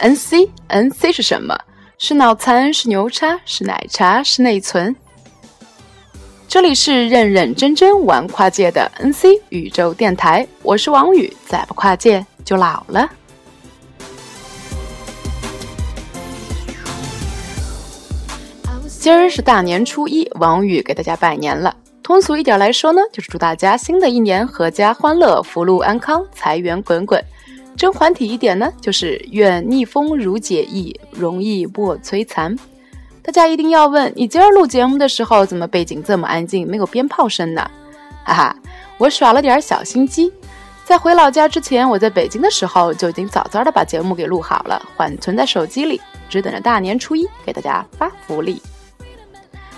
NC，NC 是什么？是脑残？是牛叉？是奶茶？是内存？这里是认认真真玩跨界的 NC 宇宙电台，我是王宇，再不跨界就老了。今儿是大年初一，王宇给大家拜年了。通俗一点来说呢，就是祝大家新的一年阖家欢乐、福禄安康、财源滚滚。甄嬛体一点呢，就是愿逆风如解意，容易莫摧残。大家一定要问，你今儿录节目的时候，怎么背景这么安静，没有鞭炮声呢？哈哈，我耍了点小心机。在回老家之前，我在北京的时候就已经早早的把节目给录好了，缓存在手机里，只等着大年初一给大家发福利。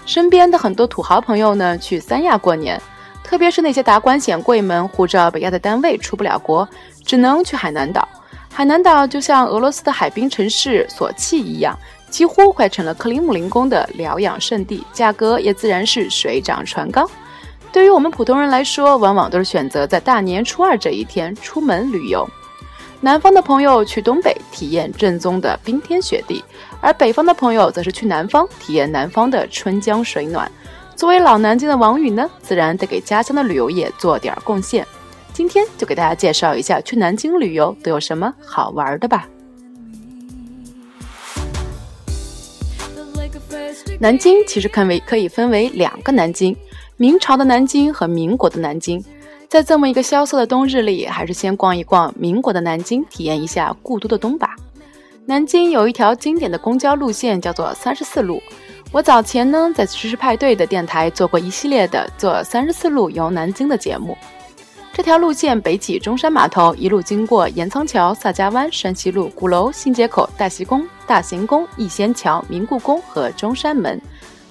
身边的很多土豪朋友呢，去三亚过年，特别是那些达官显贵们，护照被压在单位出不了国，只能去海南岛。海南岛就像俄罗斯的海滨城市索契一样，几乎快成了克里姆林宫的疗养圣地，价格也自然是水涨船高。对于我们普通人来说，往往都是选择在大年初二这一天出门旅游。南方的朋友去东北体验正宗的冰天雪地，而北方的朋友则是去南方体验南方的春江水暖。作为老南京的王宇呢，自然得给家乡的旅游业做点贡献。今天就给大家介绍一下去南京旅游都有什么好玩的吧。南京其实可为可以分为两个南京：明朝的南京和民国的南京。在这么一个萧瑟的冬日里，还是先逛一逛民国的南京，体验一下故都的冬吧。南京有一条经典的公交路线，叫做三十四路。我早前呢在知识派对的电台做过一系列的做三十四路游南京的节目。这条路线北起中山码头，一路经过盐仓桥、萨家湾、山西路、鼓楼、新街口、大西宫、大行宫、逸仙桥、明故宫和中山门，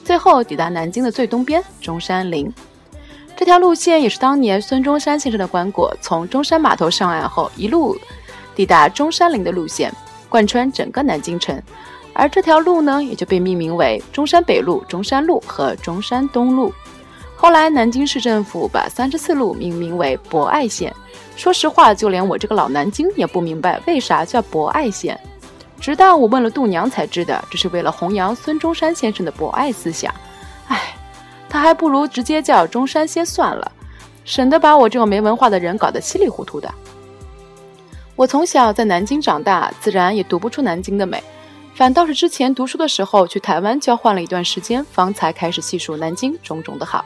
最后抵达南京的最东边中山陵。这条路线也是当年孙中山先生的棺椁从中山码头上岸后一路抵达中山陵的路线，贯穿整个南京城。而这条路呢，也就被命名为中山北路、中山路和中山东路。后来，南京市政府把三十四路命名为博爱线。说实话，就连我这个老南京也不明白为啥叫博爱线。直到我问了度娘才知道，这是为了弘扬孙中山先生的博爱思想。唉。他还不如直接叫中山先算了，省得把我这种没文化的人搞得稀里糊涂的。我从小在南京长大，自然也读不出南京的美，反倒是之前读书的时候去台湾交换了一段时间，方才开始细数南京种种的好。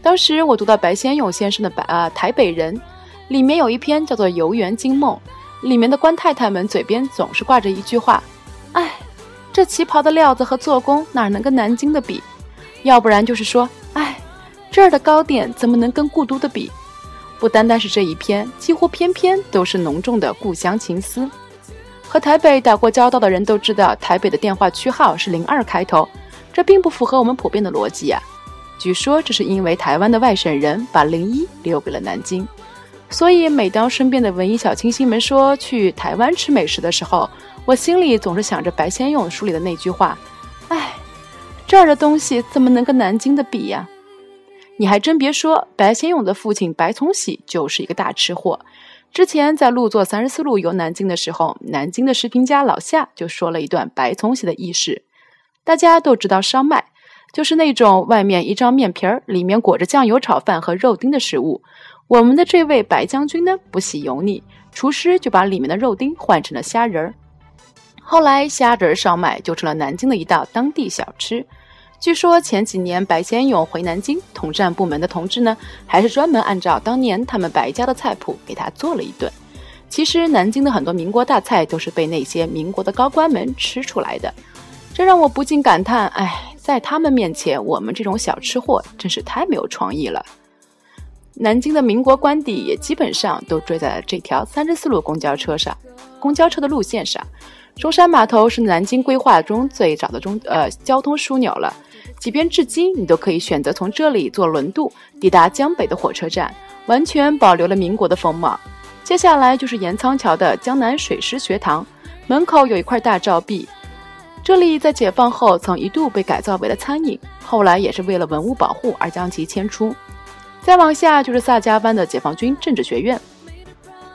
当时我读到白先勇先生的《白啊台北人》，里面有一篇叫做《游园惊梦》，里面的官太太们嘴边总是挂着一句话：“哎，这旗袍的料子和做工哪能跟南京的比？”要不然就是说，哎，这儿的糕点怎么能跟故都的比？不单单是这一篇，几乎篇篇都是浓重的故乡情思。和台北打过交道的人都知道，台北的电话区号是零二开头，这并不符合我们普遍的逻辑啊。据说这是因为台湾的外省人把零一留给了南京，所以每当身边的文艺小清新们说去台湾吃美食的时候，我心里总是想着白先勇书里的那句话，哎。这儿的东西怎么能跟南京的比呀？你还真别说，白先勇的父亲白崇禧就是一个大吃货。之前在路坐三十四路游南京的时候，南京的食评家老夏就说了一段白崇禧的轶事。大家都知道烧麦，就是那种外面一张面皮儿，里面裹着酱油炒饭和肉丁的食物。我们的这位白将军呢，不喜油腻，厨师就把里面的肉丁换成了虾仁儿。后来虾仁烧麦就成了南京的一道当地小吃。据说前几年白先勇回南京，统战部门的同志呢，还是专门按照当年他们白家的菜谱给他做了一顿。其实南京的很多民国大菜都是被那些民国的高官们吃出来的，这让我不禁感叹：哎，在他们面前，我们这种小吃货真是太没有创意了。南京的民国官邸也基本上都追在了这条三十四路公交车上，公交车的路线上。中山码头是南京规划中最早的中呃交通枢纽了。即便至今，你都可以选择从这里坐轮渡抵达江北的火车站，完全保留了民国的风貌。接下来就是盐仓桥的江南水师学堂，门口有一块大照壁，这里在解放后曾一度被改造为了餐饮，后来也是为了文物保护而将其迁出。再往下就是萨家湾的解放军政治学院，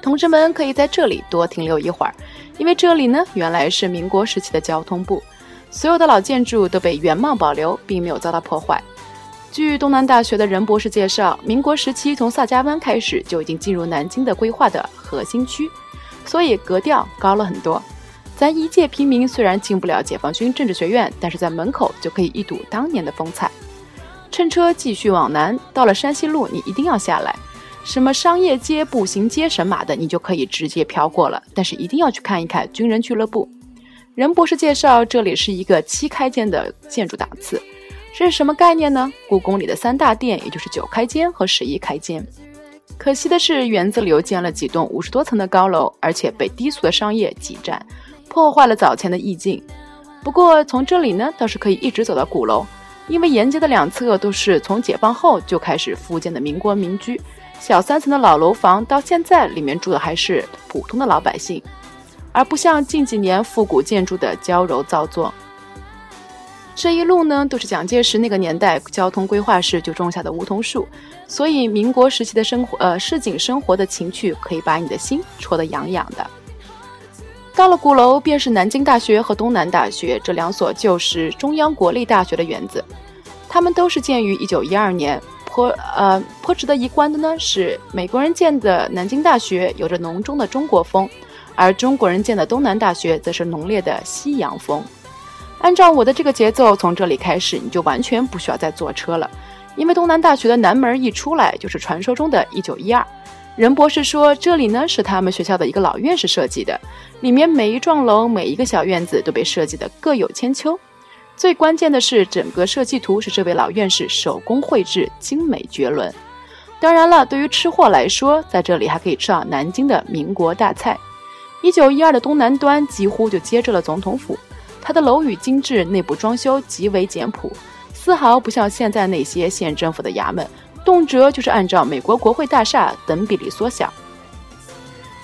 同志们可以在这里多停留一会儿，因为这里呢原来是民国时期的交通部，所有的老建筑都被原貌保留，并没有遭到破坏。据东南大学的任博士介绍，民国时期从萨家湾开始就已经进入南京的规划的核心区，所以格调高了很多。咱一介平民虽然进不了解放军政治学院，但是在门口就可以一睹当年的风采。乘车继续往南，到了山西路，你一定要下来。什么商业街、步行街、神马的，你就可以直接飘过了。但是一定要去看一看军人俱乐部。任博士介绍，这里是一个七开间的建筑档次，这是什么概念呢？故宫里的三大殿，也就是九开间和十一开间。可惜的是，园子里又建了几栋五十多层的高楼，而且被低俗的商业挤占，破坏了早前的意境。不过从这里呢，倒是可以一直走到鼓楼，因为沿街的两侧都是从解放后就开始复建的民国民居。小三层的老楼房，到现在里面住的还是普通的老百姓，而不像近几年复古建筑的娇柔造作。这一路呢，都是蒋介石那个年代交通规划时就种下的梧桐树，所以民国时期的生活，呃，市井生活的情趣，可以把你的心戳得痒痒的。到了鼓楼，便是南京大学和东南大学这两所旧时中央国立大学的园子，它们都是建于一九一二年。颇呃颇值得一观的呢，是美国人建的南京大学有着浓重的中国风，而中国人建的东南大学则是浓烈的西洋风。按照我的这个节奏，从这里开始，你就完全不需要再坐车了，因为东南大学的南门一出来就是传说中的一九一二。任博士说，这里呢是他们学校的一个老院士设计的，里面每一幢楼、每一个小院子都被设计的各有千秋。最关键的是，整个设计图是这位老院士手工绘制，精美绝伦。当然了，对于吃货来说，在这里还可以吃到南京的民国大菜。一九一二的东南端几乎就接着了总统府，它的楼宇精致，内部装修极为简朴，丝毫不像现在那些县政府的衙门，动辄就是按照美国国会大厦等比例缩小。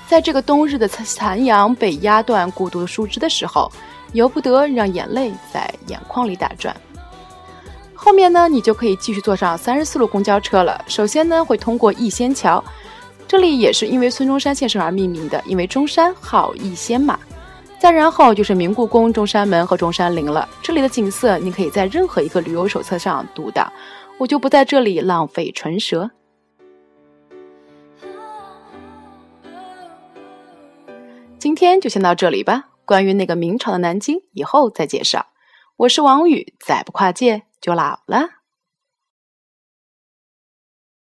在这个冬日的残阳被压断孤独树枝的时候。由不得让眼泪在眼眶里打转。后面呢，你就可以继续坐上三十四路公交车了。首先呢，会通过逸仙桥，这里也是因为孙中山先生而命名的，因为中山号逸仙嘛。再然后就是明故宫、中山门和中山陵了。这里的景色，你可以在任何一个旅游手册上读到，我就不在这里浪费唇舌。今天就先到这里吧。关于那个明朝的南京，以后再介绍。我是王宇，再不跨界就老了。